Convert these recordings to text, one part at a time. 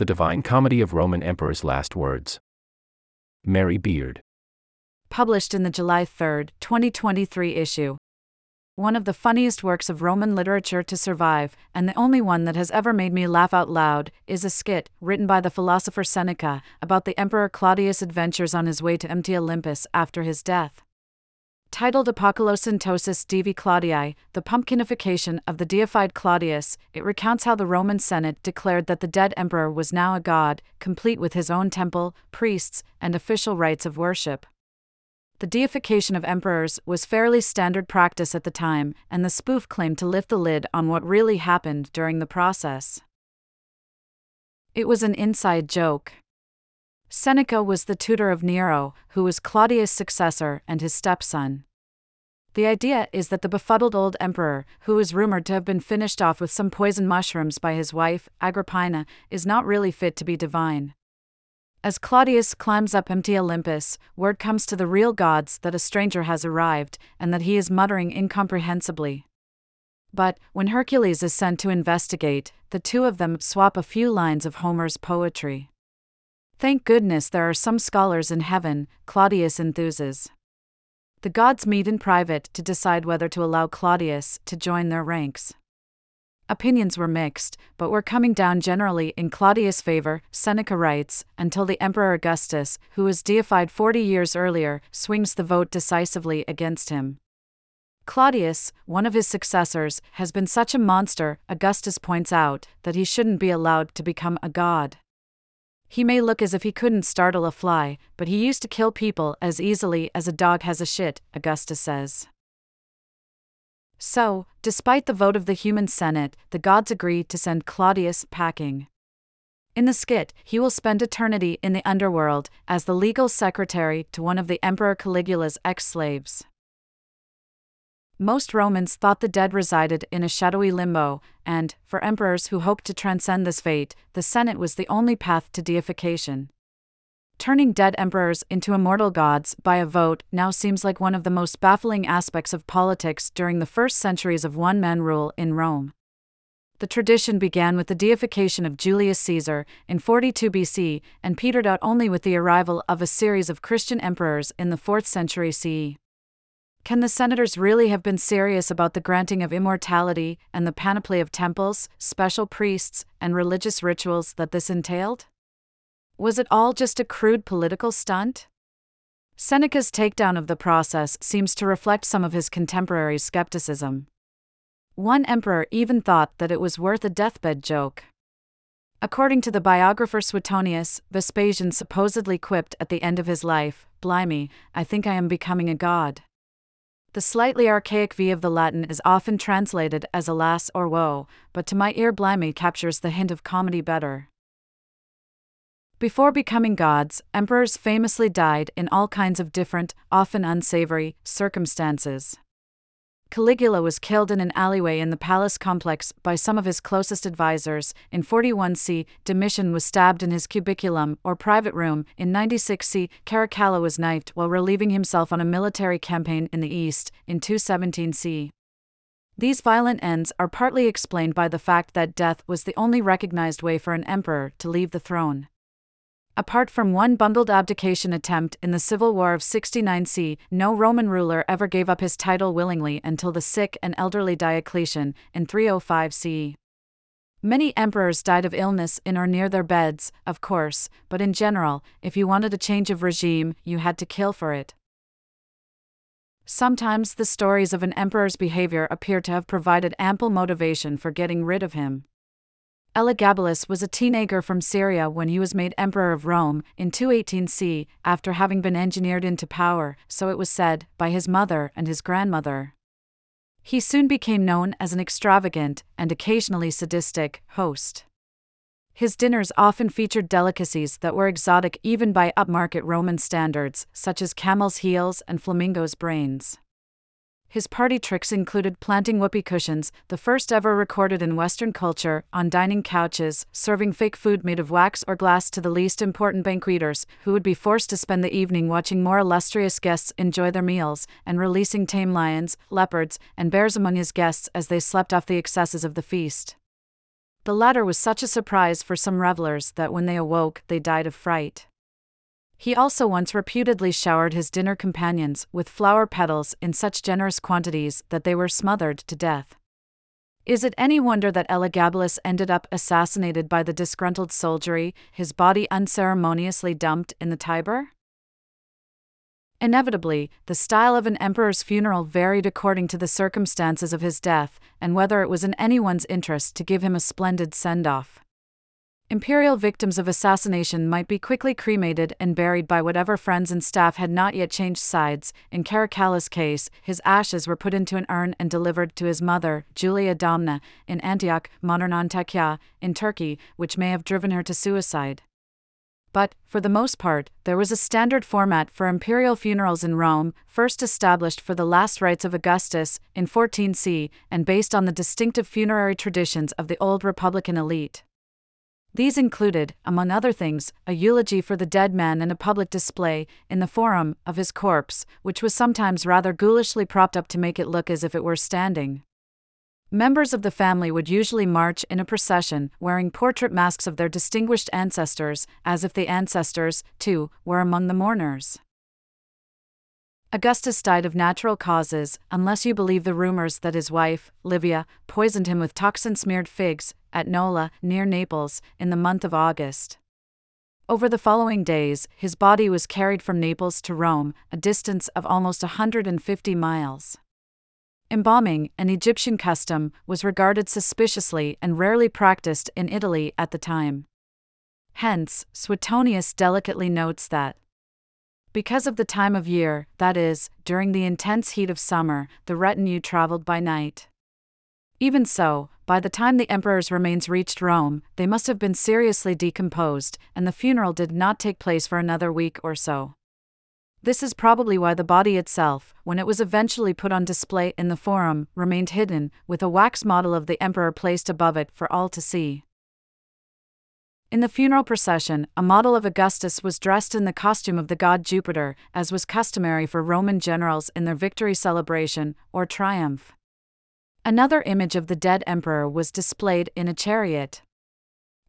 The Divine Comedy of Roman Emperor's Last Words. Mary Beard. Published in the July 3, 2023 issue. One of the funniest works of Roman literature to survive, and the only one that has ever made me laugh out loud, is a skit, written by the philosopher Seneca, about the Emperor Claudius' adventures on his way to empty Olympus after his death. Titled Apocolocyntosis Divi Claudii, the pumpkinification of the deified Claudius, it recounts how the Roman Senate declared that the dead emperor was now a god, complete with his own temple, priests, and official rites of worship. The deification of emperors was fairly standard practice at the time, and the spoof claimed to lift the lid on what really happened during the process. It was an inside joke. Seneca was the tutor of Nero, who was Claudius' successor and his stepson. The idea is that the befuddled old emperor, who is rumored to have been finished off with some poison mushrooms by his wife, Agrippina, is not really fit to be divine. As Claudius climbs up empty Olympus, word comes to the real gods that a stranger has arrived, and that he is muttering incomprehensibly. But, when Hercules is sent to investigate, the two of them swap a few lines of Homer's poetry. Thank goodness there are some scholars in heaven, Claudius enthuses. The gods meet in private to decide whether to allow Claudius to join their ranks. Opinions were mixed, but were coming down generally in Claudius' favor, Seneca writes, until the Emperor Augustus, who was deified 40 years earlier, swings the vote decisively against him. Claudius, one of his successors, has been such a monster, Augustus points out, that he shouldn't be allowed to become a god. He may look as if he couldn't startle a fly, but he used to kill people as easily as a dog has a shit, Augustus says. So, despite the vote of the human Senate, the gods agree to send Claudius packing. In the skit, he will spend eternity in the underworld as the legal secretary to one of the Emperor Caligula's ex slaves. Most Romans thought the dead resided in a shadowy limbo, and, for emperors who hoped to transcend this fate, the Senate was the only path to deification. Turning dead emperors into immortal gods by a vote now seems like one of the most baffling aspects of politics during the first centuries of one man rule in Rome. The tradition began with the deification of Julius Caesar in 42 BC and petered out only with the arrival of a series of Christian emperors in the 4th century CE. Can the senators really have been serious about the granting of immortality and the panoply of temples, special priests, and religious rituals that this entailed? Was it all just a crude political stunt? Seneca's takedown of the process seems to reflect some of his contemporaries' skepticism. One emperor even thought that it was worth a deathbed joke. According to the biographer Suetonius, Vespasian supposedly quipped at the end of his life, Blimey, I think I am becoming a god. The slightly archaic vae of the Latin is often translated as alas or woe, but to my ear, blimey captures the hint of comedy better. Before becoming gods, emperors famously died in all kinds of different, often unsavory, circumstances. Caligula was killed in an alleyway in the palace complex by some of his closest advisors. In 41c, Domitian was stabbed in his cubiculum or private room. In 96c, Caracalla was knifed while relieving himself on a military campaign in the east. In 217c, these violent ends are partly explained by the fact that death was the only recognized way for an emperor to leave the throne. Apart from one bundled abdication attempt in the Civil War of 69c, no Roman ruler ever gave up his title willingly until the sick and elderly Diocletian in 305 CE. Many emperors died of illness in or near their beds, of course, but in general, if you wanted a change of regime, you had to kill for it. Sometimes the stories of an emperor's behavior appear to have provided ample motivation for getting rid of him. Elagabalus was a teenager from Syria when he was made emperor of Rome in 218 C, after having been engineered into power, so it was said, by his mother and his grandmother. He soon became known as an extravagant, and occasionally sadistic, host. His dinners often featured delicacies that were exotic even by upmarket Roman standards, such as camel's heels and flamingo's brains. His party tricks included planting whoopee cushions, the first ever recorded in Western culture, on dining couches, serving fake food made of wax or glass to the least important banqueters, who would be forced to spend the evening watching more illustrious guests enjoy their meals, and releasing tame lions, leopards, and bears among his guests as they slept off the excesses of the feast. The latter was such a surprise for some revelers that when they awoke, they died of fright. He also once reputedly showered his dinner companions with flower petals in such generous quantities that they were smothered to death. Is it any wonder that Elagabalus ended up assassinated by the disgruntled soldiery, his body unceremoniously dumped in the Tiber? Inevitably, the style of an emperor's funeral varied according to the circumstances of his death and whether it was in anyone's interest to give him a splendid send off. Imperial victims of assassination might be quickly cremated and buried by whatever friends and staff had not yet changed sides. In Caracalla's case, his ashes were put into an urn and delivered to his mother, Julia Domna, in Antioch, modern Antakya, in Turkey, which may have driven her to suicide but, for the most part, there was a standard format for imperial funerals in Rome, first established for the last rites of Augustus, in 14c, and based on the distinctive funerary traditions of the old Republican elite. These included, among other things, a eulogy for the dead man and a public display, in the forum, of his corpse, which was sometimes rather ghoulishly propped up to make it look as if it were standing. Members of the family would usually march in a procession, wearing portrait masks of their distinguished ancestors, as if the ancestors, too, were among the mourners. Augustus died of natural causes, unless you believe the rumors that his wife, Livia, poisoned him with toxin smeared figs, at Nola, near Naples, in the month of August. Over the following days, his body was carried from Naples to Rome, a distance of almost 150 miles. Embalming, an Egyptian custom, was regarded suspiciously and rarely practiced in Italy at the time. Hence, Suetonius delicately notes that because of the time of year, that is, during the intense heat of summer, the retinue traveled by night. Even so, by the time the emperor's remains reached Rome, they must have been seriously decomposed, and the funeral did not take place for another week or so. This is probably why the body itself, when it was eventually put on display in the Forum, remained hidden, with a wax model of the emperor placed above it for all to see. In the funeral procession, a model of Augustus was dressed in the costume of the god Jupiter, as was customary for Roman generals in their victory celebration or triumph. Another image of the dead emperor was displayed in a chariot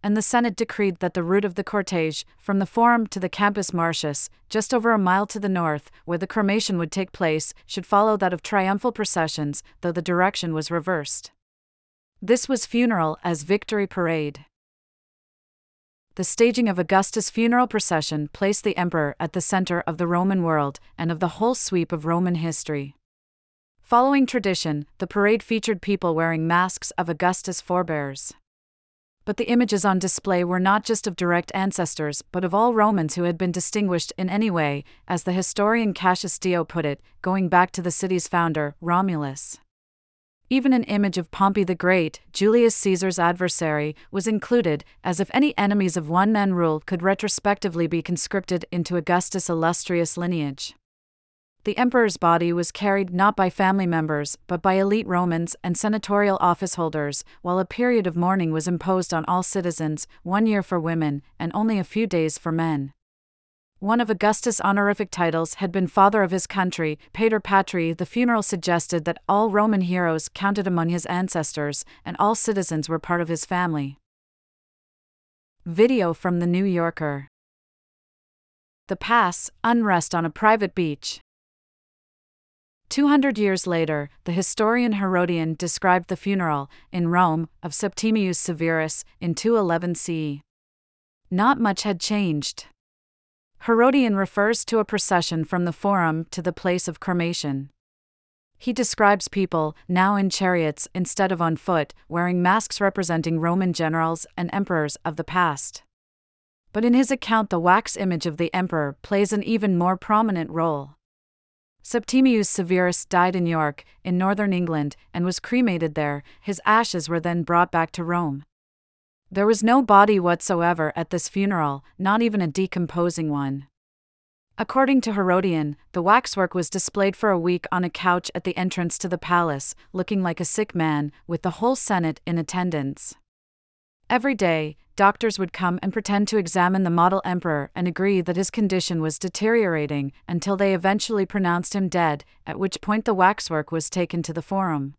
and the Senate decreed that the route of the cortege, from the Forum to the Campus Martius, just over a mile to the north, where the cremation would take place, should follow that of triumphal processions, though the direction was reversed. This was funeral as victory parade. The staging of Augustus' funeral procession placed the emperor at the center of the Roman world and of the whole sweep of Roman history. Following tradition, the parade featured people wearing masks of Augustus' forebears but the images on display were not just of direct ancestors, but of all Romans who had been distinguished in any way, as the historian Cassius Dio put it, going back to the city's founder, Romulus. Even an image of Pompey the Great, Julius Caesar's adversary, was included, as if any enemies of one man rule could retrospectively be conscripted into Augustus' illustrious lineage the emperor's body was carried not by family members but by elite Romans and senatorial office holders, while a period of mourning was imposed on all citizens, one year for women, and only a few days for men. One of Augustus' honorific titles had been Father of his Country, Pater Patriae. The funeral suggested that all Roman heroes counted among his ancestors, and all citizens were part of his family. Video from The New Yorker The Pass Unrest on a Private Beach. 200 years later, the historian Herodian described the funeral, in Rome, of Septimius Severus in 211 CE. Not much had changed. Herodian refers to a procession from the Forum to the place of cremation. He describes people, now in chariots instead of on foot, wearing masks representing Roman generals and emperors of the past. But in his account, the wax image of the emperor plays an even more prominent role. Septimius Severus died in York, in northern England, and was cremated there. His ashes were then brought back to Rome. There was no body whatsoever at this funeral, not even a decomposing one. According to Herodian, the waxwork was displayed for a week on a couch at the entrance to the palace, looking like a sick man, with the whole Senate in attendance. Every day, doctors would come and pretend to examine the model emperor and agree that his condition was deteriorating until they eventually pronounced him dead, at which point the waxwork was taken to the forum.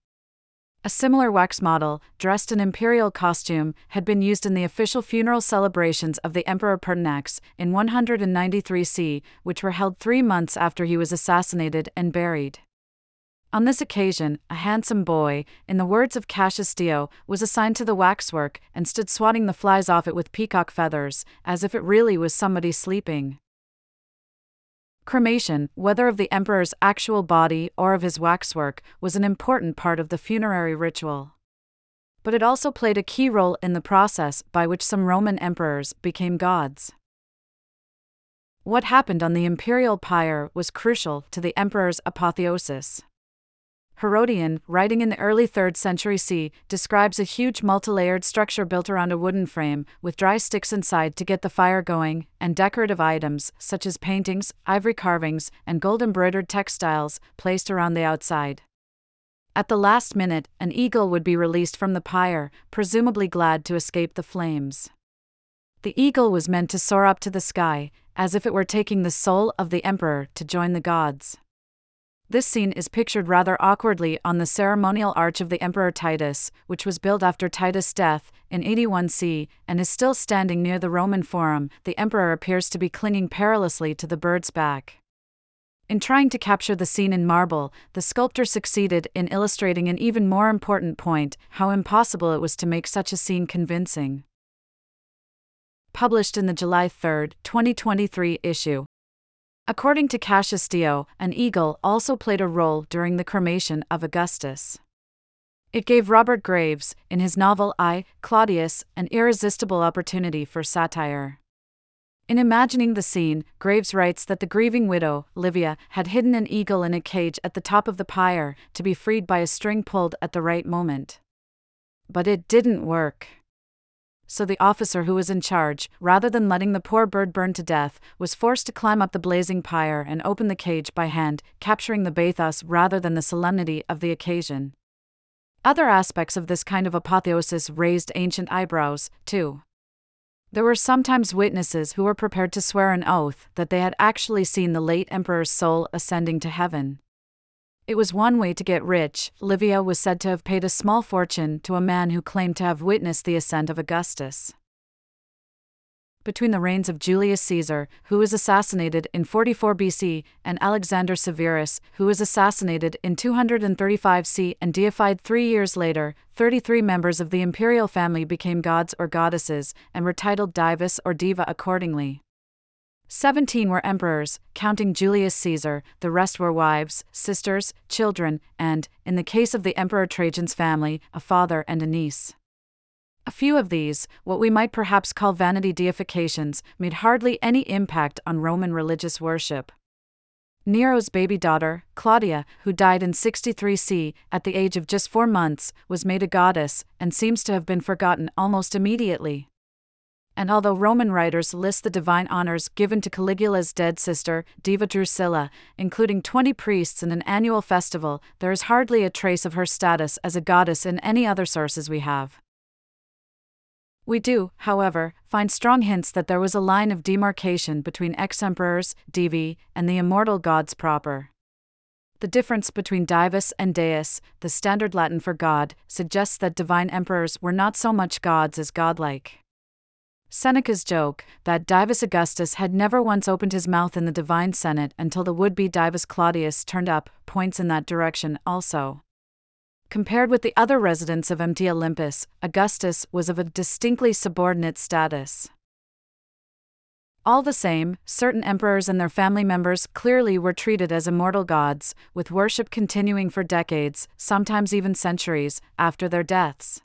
A similar wax model, dressed in imperial costume, had been used in the official funeral celebrations of the Emperor Pertinax in 193 C, which were held three months after he was assassinated and buried. On this occasion, a handsome boy, in the words of Cassius Dio, was assigned to the waxwork and stood swatting the flies off it with peacock feathers, as if it really was somebody sleeping. Cremation, whether of the emperor's actual body or of his waxwork, was an important part of the funerary ritual. But it also played a key role in the process by which some Roman emperors became gods. What happened on the imperial pyre was crucial to the emperor's apotheosis. Herodian, writing in the early 3rd century C, describes a huge multi-layered structure built around a wooden frame, with dry sticks inside to get the fire going, and decorative items, such as paintings, ivory carvings, and gold embroidered textiles, placed around the outside. At the last minute, an eagle would be released from the pyre, presumably glad to escape the flames. The eagle was meant to soar up to the sky, as if it were taking the soul of the emperor to join the gods. This scene is pictured rather awkwardly on the ceremonial arch of the Emperor Titus, which was built after Titus' death in 81 C and is still standing near the Roman Forum. The emperor appears to be clinging perilously to the bird's back. In trying to capture the scene in marble, the sculptor succeeded in illustrating an even more important point how impossible it was to make such a scene convincing. Published in the July 3, 2023 issue. According to Cassius Dio, an eagle also played a role during the cremation of Augustus. It gave Robert Graves, in his novel I, Claudius, an irresistible opportunity for satire. In imagining the scene, Graves writes that the grieving widow, Livia, had hidden an eagle in a cage at the top of the pyre to be freed by a string pulled at the right moment. But it didn't work so the officer who was in charge, rather than letting the poor bird burn to death, was forced to climb up the blazing pyre and open the cage by hand, capturing the bathos rather than the solemnity of the occasion. Other aspects of this kind of apotheosis raised ancient eyebrows, too. There were sometimes witnesses who were prepared to swear an oath that they had actually seen the late emperor's soul ascending to heaven. It was one way to get rich. Livia was said to have paid a small fortune to a man who claimed to have witnessed the ascent of Augustus. Between the reigns of Julius Caesar, who was assassinated in 44 BC, and Alexander Severus, who was assassinated in 235 C and deified three years later, 33 members of the imperial family became gods or goddesses, and were titled divus or diva accordingly. Seventeen were emperors, counting Julius Caesar, the rest were wives, sisters, children, and, in the case of the Emperor Trajan's family, a father and a niece. A few of these, what we might perhaps call vanity deifications, made hardly any impact on Roman religious worship. Nero's baby daughter, Claudia, who died in 63 C, at the age of just four months, was made a goddess, and seems to have been forgotten almost immediately and although Roman writers list the divine honors given to Caligula's dead sister, Diva Drusilla, including 20 priests and an annual festival, there is hardly a trace of her status as a goddess in any other sources we have. We do, however, find strong hints that there was a line of demarcation between ex emperors, divi, and the immortal gods proper. The difference between divus and deus, the standard Latin for god, suggests that divine emperors were not so much gods as godlike. Seneca's joke, that Divus Augustus had never once opened his mouth in the divine senate until the would be Divus Claudius turned up, points in that direction also. Compared with the other residents of MT Olympus, Augustus was of a distinctly subordinate status. All the same, certain emperors and their family members clearly were treated as immortal gods, with worship continuing for decades, sometimes even centuries, after their deaths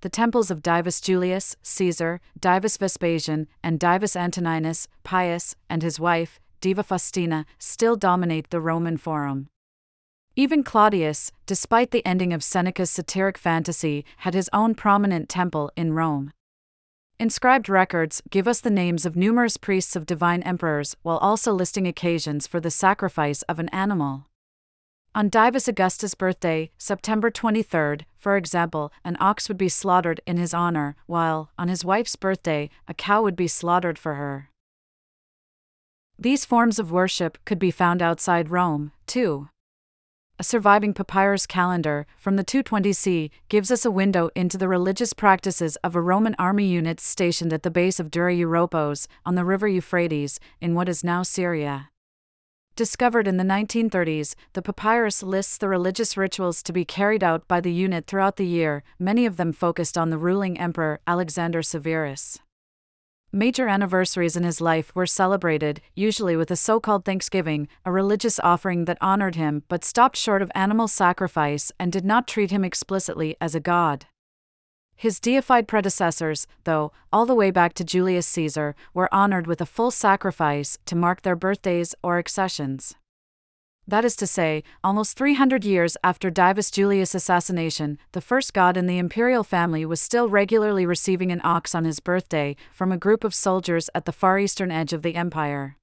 the temples of Divus Julius, Caesar, Divus Vespasian, and Divus Antoninus, Pius, and his wife, Diva Faustina, still dominate the Roman Forum. Even Claudius, despite the ending of Seneca's satiric fantasy, had his own prominent temple in Rome. Inscribed records give us the names of numerous priests of divine emperors while also listing occasions for the sacrifice of an animal. On Divus Augustus' birthday, September 23, for example, an ox would be slaughtered in his honor, while, on his wife's birthday, a cow would be slaughtered for her. These forms of worship could be found outside Rome, too. a surviving papyrus calendar from the 220c, gives us a window into the religious practices of a Roman army unit stationed at the base of Dura Europos, on the river Euphrates, in what is now Syria. Discovered in the 1930s, the papyrus lists the religious rituals to be carried out by the unit throughout the year, many of them focused on the ruling emperor Alexander Severus. Major anniversaries in his life were celebrated, usually with a so called Thanksgiving, a religious offering that honored him but stopped short of animal sacrifice and did not treat him explicitly as a god. His deified predecessors, though, all the way back to Julius Caesar, were honored with a full sacrifice to mark their birthdays or accessions. That is to say, almost 300 years after Divus Julius' assassination, the first god in the imperial family was still regularly receiving an ox on his birthday from a group of soldiers at the far eastern edge of the empire.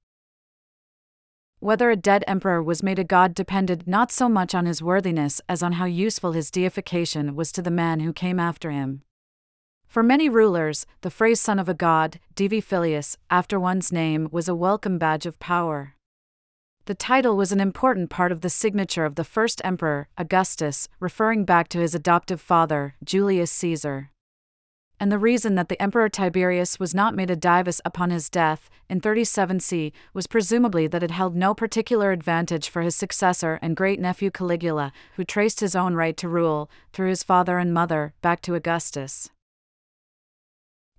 Whether a dead emperor was made a god depended not so much on his worthiness as on how useful his deification was to the man who came after him. For many rulers, the phrase son of a god, divi filius, after one's name was a welcome badge of power. The title was an important part of the signature of the first emperor, Augustus, referring back to his adoptive father, Julius Caesar. And the reason that the Emperor Tiberius was not made a divus upon his death, in 37c, was presumably that it held no particular advantage for his successor and great nephew Caligula, who traced his own right to rule, through his father and mother, back to Augustus.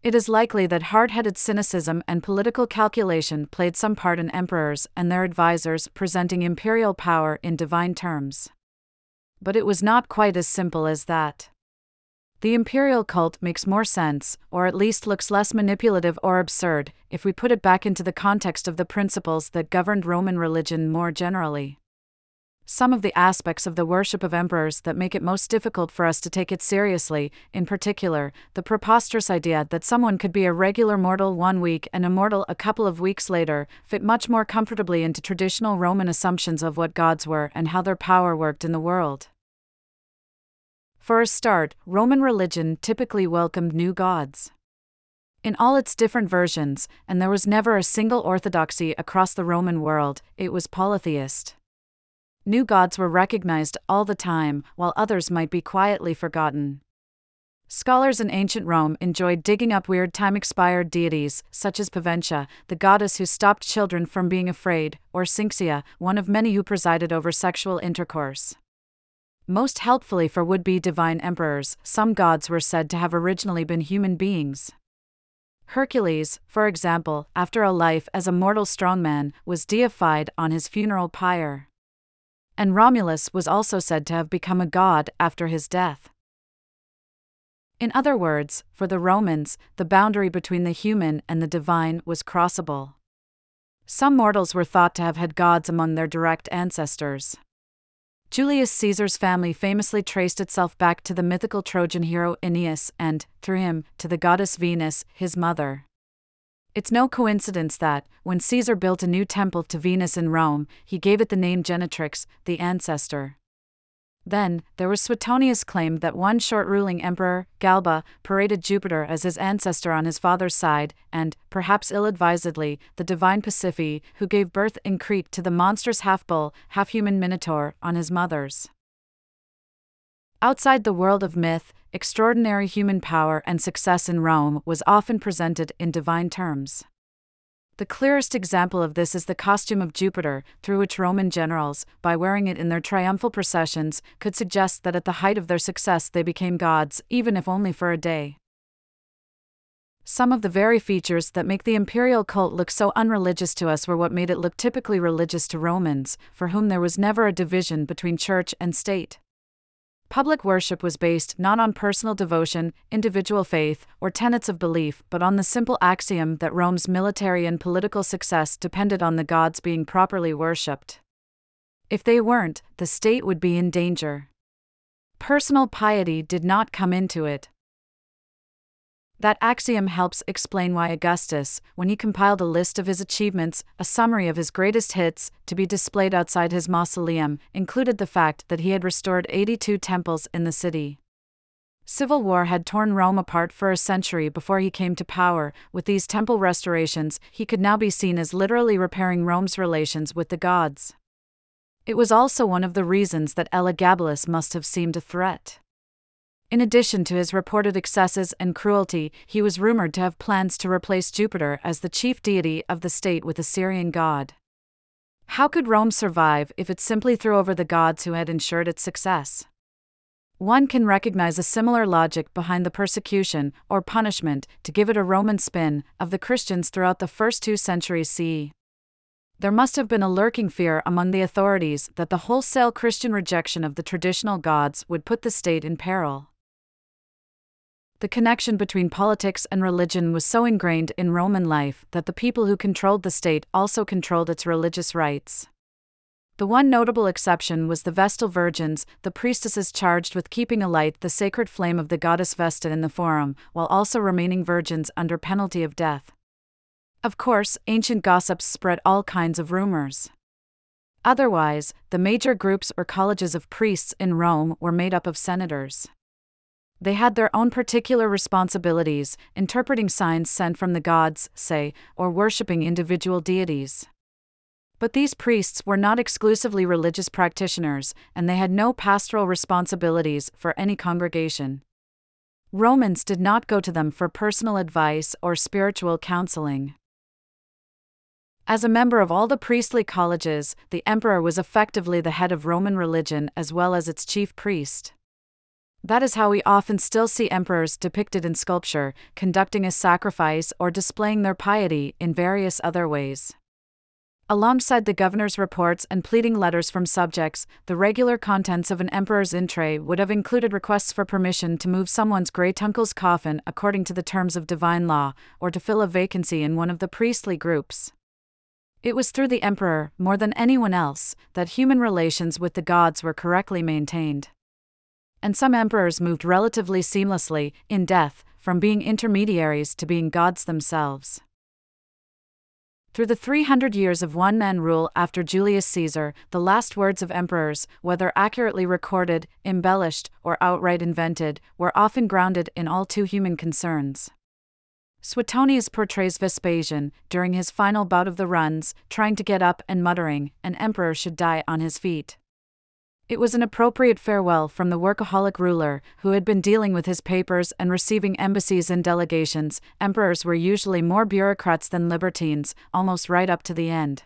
It is likely that hard headed cynicism and political calculation played some part in emperors and their advisers presenting imperial power in divine terms. But it was not quite as simple as that. The imperial cult makes more sense, or at least looks less manipulative or absurd, if we put it back into the context of the principles that governed Roman religion more generally some of the aspects of the worship of emperors that make it most difficult for us to take it seriously, in particular, the preposterous idea that someone could be a regular mortal one week and immortal a couple of weeks later, fit much more comfortably into traditional Roman assumptions of what gods were and how their power worked in the world. For a start, Roman religion typically welcomed new gods. In all its different versions, and there was never a single orthodoxy across the Roman world, it was polytheist. New gods were recognized all the time, while others might be quietly forgotten. Scholars in ancient Rome enjoyed digging up weird time expired deities, such as Paventia, the goddess who stopped children from being afraid, or Cinxia, one of many who presided over sexual intercourse. Most helpfully for would be divine emperors, some gods were said to have originally been human beings. Hercules, for example, after a life as a mortal strongman, was deified on his funeral pyre and Romulus was also said to have become a god after his death. In other words, for the Romans, the boundary between the human and the divine was crossable. Some mortals were thought to have had gods among their direct ancestors. Julius Caesar's family famously traced itself back to the mythical Trojan hero Aeneas and, through him, to the goddess Venus, his mother. It's no coincidence that, when Caesar built a new temple to Venus in Rome, he gave it the name Genetrix, the ancestor. Then, there was Suetonius' claim that one short ruling emperor, Galba, paraded Jupiter as his ancestor on his father's side, and, perhaps ill advisedly, the divine Pasiphae, who gave birth in Crete to the monstrous half bull, half human Minotaur, on his mother's. Outside the world of myth, extraordinary human power and success in Rome was often presented in divine terms. The clearest example of this is the costume of Jupiter, through which Roman generals, by wearing it in their triumphal processions, could suggest that at the height of their success they became gods, even if only for a day. Some of the very features that make the imperial cult look so unreligious to us were what made it look typically religious to Romans, for whom there was never a division between church and state. Public worship was based not on personal devotion, individual faith, or tenets of belief, but on the simple axiom that Rome's military and political success depended on the gods being properly worshipped. If they weren't, the state would be in danger. Personal piety did not come into it. That axiom helps explain why Augustus, when he compiled a list of his achievements, a summary of his greatest hits, to be displayed outside his mausoleum, included the fact that he had restored 82 temples in the city. Civil war had torn Rome apart for a century before he came to power. With these temple restorations, he could now be seen as literally repairing Rome's relations with the gods. It was also one of the reasons that Elagabalus must have seemed a threat. In addition to his reported excesses and cruelty, he was rumored to have plans to replace Jupiter as the chief deity of the state with a Syrian god. How could Rome survive if it simply threw over the gods who had ensured its success? One can recognize a similar logic behind the persecution, or punishment, to give it a Roman spin, of the Christians throughout the first two centuries CE. There must have been a lurking fear among the authorities that the wholesale Christian rejection of the traditional gods would put the state in peril. The connection between politics and religion was so ingrained in Roman life that the people who controlled the state also controlled its religious rites. The one notable exception was the Vestal Virgins, the priestesses charged with keeping alight the sacred flame of the goddess Vesta in the Forum, while also remaining virgins under penalty of death. Of course, ancient gossips spread all kinds of rumors. Otherwise, the major groups or colleges of priests in Rome were made up of senators. They had their own particular responsibilities, interpreting signs sent from the gods, say, or worshipping individual deities. But these priests were not exclusively religious practitioners, and they had no pastoral responsibilities for any congregation. Romans did not go to them for personal advice or spiritual counseling. As a member of all the priestly colleges, the emperor was effectively the head of Roman religion as well as its chief priest. That is how we often still see emperors depicted in sculpture, conducting a sacrifice or displaying their piety in various other ways. Alongside the governor's reports and pleading letters from subjects, the regular contents of an emperor's intre would have included requests for permission to move someone's great uncle's coffin according to the terms of divine law, or to fill a vacancy in one of the priestly groups. It was through the emperor, more than anyone else, that human relations with the gods were correctly maintained and some emperors moved relatively seamlessly, in death, from being intermediaries to being gods themselves. Through the 300 years of one man rule after Julius Caesar, the last words of emperors, whether accurately recorded, embellished, or outright invented, were often grounded in all too human concerns. Suetonius portrays Vespasian, during his final bout of the runs, trying to get up and muttering, An emperor should die on his feet. It was an appropriate farewell from the workaholic ruler, who had been dealing with his papers and receiving embassies and delegations. Emperors were usually more bureaucrats than libertines, almost right up to the end.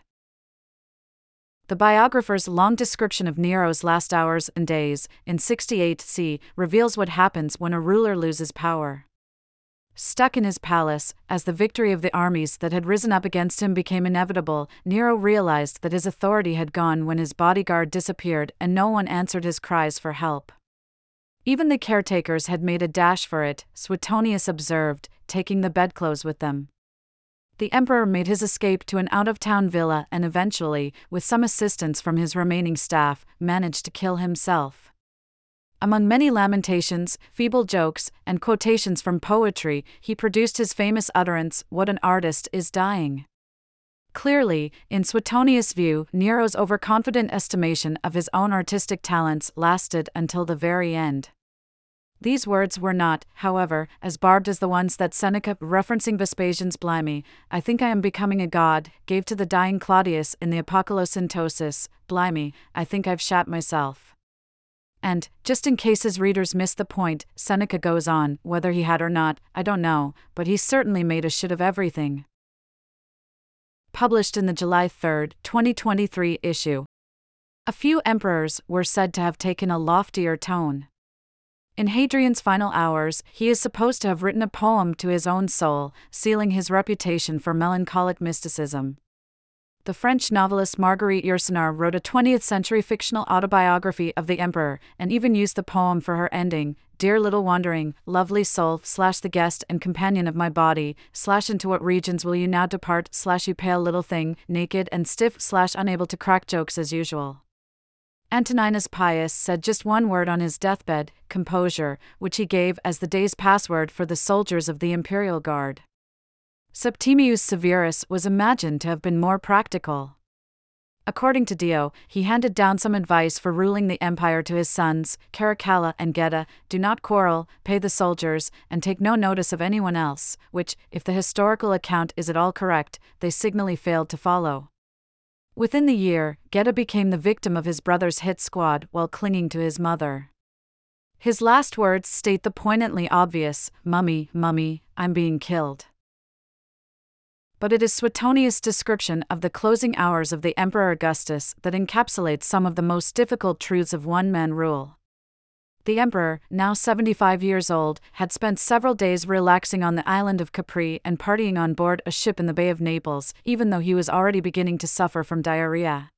The biographer's long description of Nero's last hours and days, in 68 c, reveals what happens when a ruler loses power. Stuck in his palace, as the victory of the armies that had risen up against him became inevitable, Nero realized that his authority had gone when his bodyguard disappeared and no one answered his cries for help. Even the caretakers had made a dash for it, Suetonius observed, taking the bedclothes with them. The emperor made his escape to an out of town villa and eventually, with some assistance from his remaining staff, managed to kill himself. Among many lamentations, feeble jokes, and quotations from poetry, he produced his famous utterance, What an artist is dying. Clearly, in Suetonius' view, Nero's overconfident estimation of his own artistic talents lasted until the very end. These words were not, however, as barbed as the ones that Seneca, referencing Vespasian's blimey, I think I am becoming a god, gave to the dying Claudius in the Apocolocyntosis, blimey, I think I've shat myself. And, just in case his readers miss the point, Seneca goes on, whether he had or not, I don't know, but he certainly made a shit of everything. Published in the July 3, 2023 issue. A few emperors were said to have taken a loftier tone. In Hadrian's final hours, he is supposed to have written a poem to his own soul, sealing his reputation for melancholic mysticism the French novelist Marguerite Yourcenar wrote a 20th century fictional autobiography of the emperor, and even used the poem for her ending Dear little wandering, lovely soul, slash the guest and companion of my body, slash into what regions will you now depart, slash you pale little thing, naked and stiff, slash unable to crack jokes as usual. Antoninus Pius said just one word on his deathbed composure, which he gave as the day's password for the soldiers of the imperial guard. Septimius Severus was imagined to have been more practical. According to Dio, he handed down some advice for ruling the empire to his sons, Caracalla and Geta do not quarrel, pay the soldiers, and take no notice of anyone else, which, if the historical account is at all correct, they signally failed to follow. Within the year, Geta became the victim of his brother's hit squad while clinging to his mother. His last words state the poignantly obvious Mummy, Mummy, I'm being killed. But it is Suetonius' description of the closing hours of the Emperor Augustus that encapsulates some of the most difficult truths of one man rule. The emperor, now 75 years old, had spent several days relaxing on the island of Capri and partying on board a ship in the Bay of Naples, even though he was already beginning to suffer from diarrhea.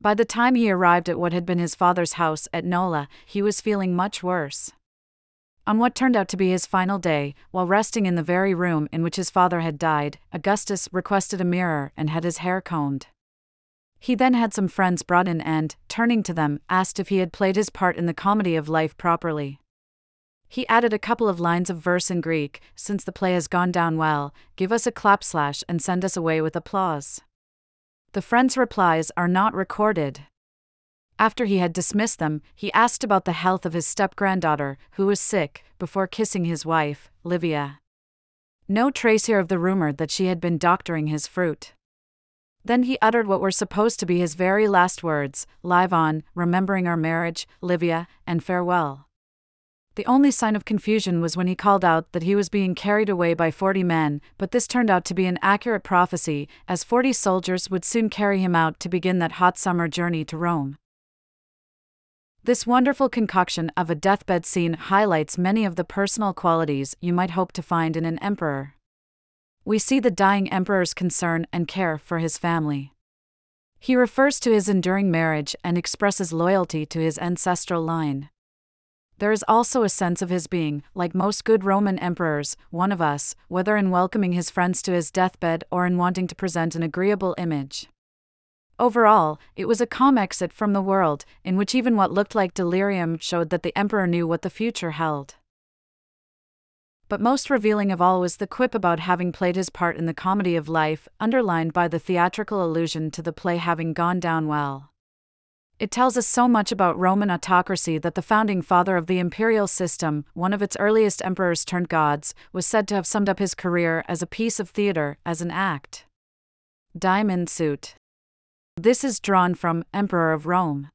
By the time he arrived at what had been his father's house at Nola, he was feeling much worse. On what turned out to be his final day, while resting in the very room in which his father had died, Augustus requested a mirror and had his hair combed. He then had some friends brought in and, turning to them, asked if he had played his part in the comedy of life properly. He added a couple of lines of verse in Greek Since the play has gone down well, give us a clap slash and send us away with applause. The friends' replies are not recorded. After he had dismissed them, he asked about the health of his step granddaughter, who was sick, before kissing his wife, Livia. No trace here of the rumor that she had been doctoring his fruit. Then he uttered what were supposed to be his very last words live on, remembering our marriage, Livia, and farewell. The only sign of confusion was when he called out that he was being carried away by forty men, but this turned out to be an accurate prophecy, as forty soldiers would soon carry him out to begin that hot summer journey to Rome. This wonderful concoction of a deathbed scene highlights many of the personal qualities you might hope to find in an emperor. We see the dying emperor's concern and care for his family. He refers to his enduring marriage and expresses loyalty to his ancestral line. There is also a sense of his being, like most good Roman emperors, one of us, whether in welcoming his friends to his deathbed or in wanting to present an agreeable image. Overall, it was a calm exit from the world, in which even what looked like delirium showed that the emperor knew what the future held. But most revealing of all was the quip about having played his part in the comedy of life, underlined by the theatrical allusion to the play having gone down well. It tells us so much about Roman autocracy that the founding father of the imperial system, one of its earliest emperors turned gods, was said to have summed up his career as a piece of theater, as an act. Diamond Suit. This is drawn from Emperor of Rome.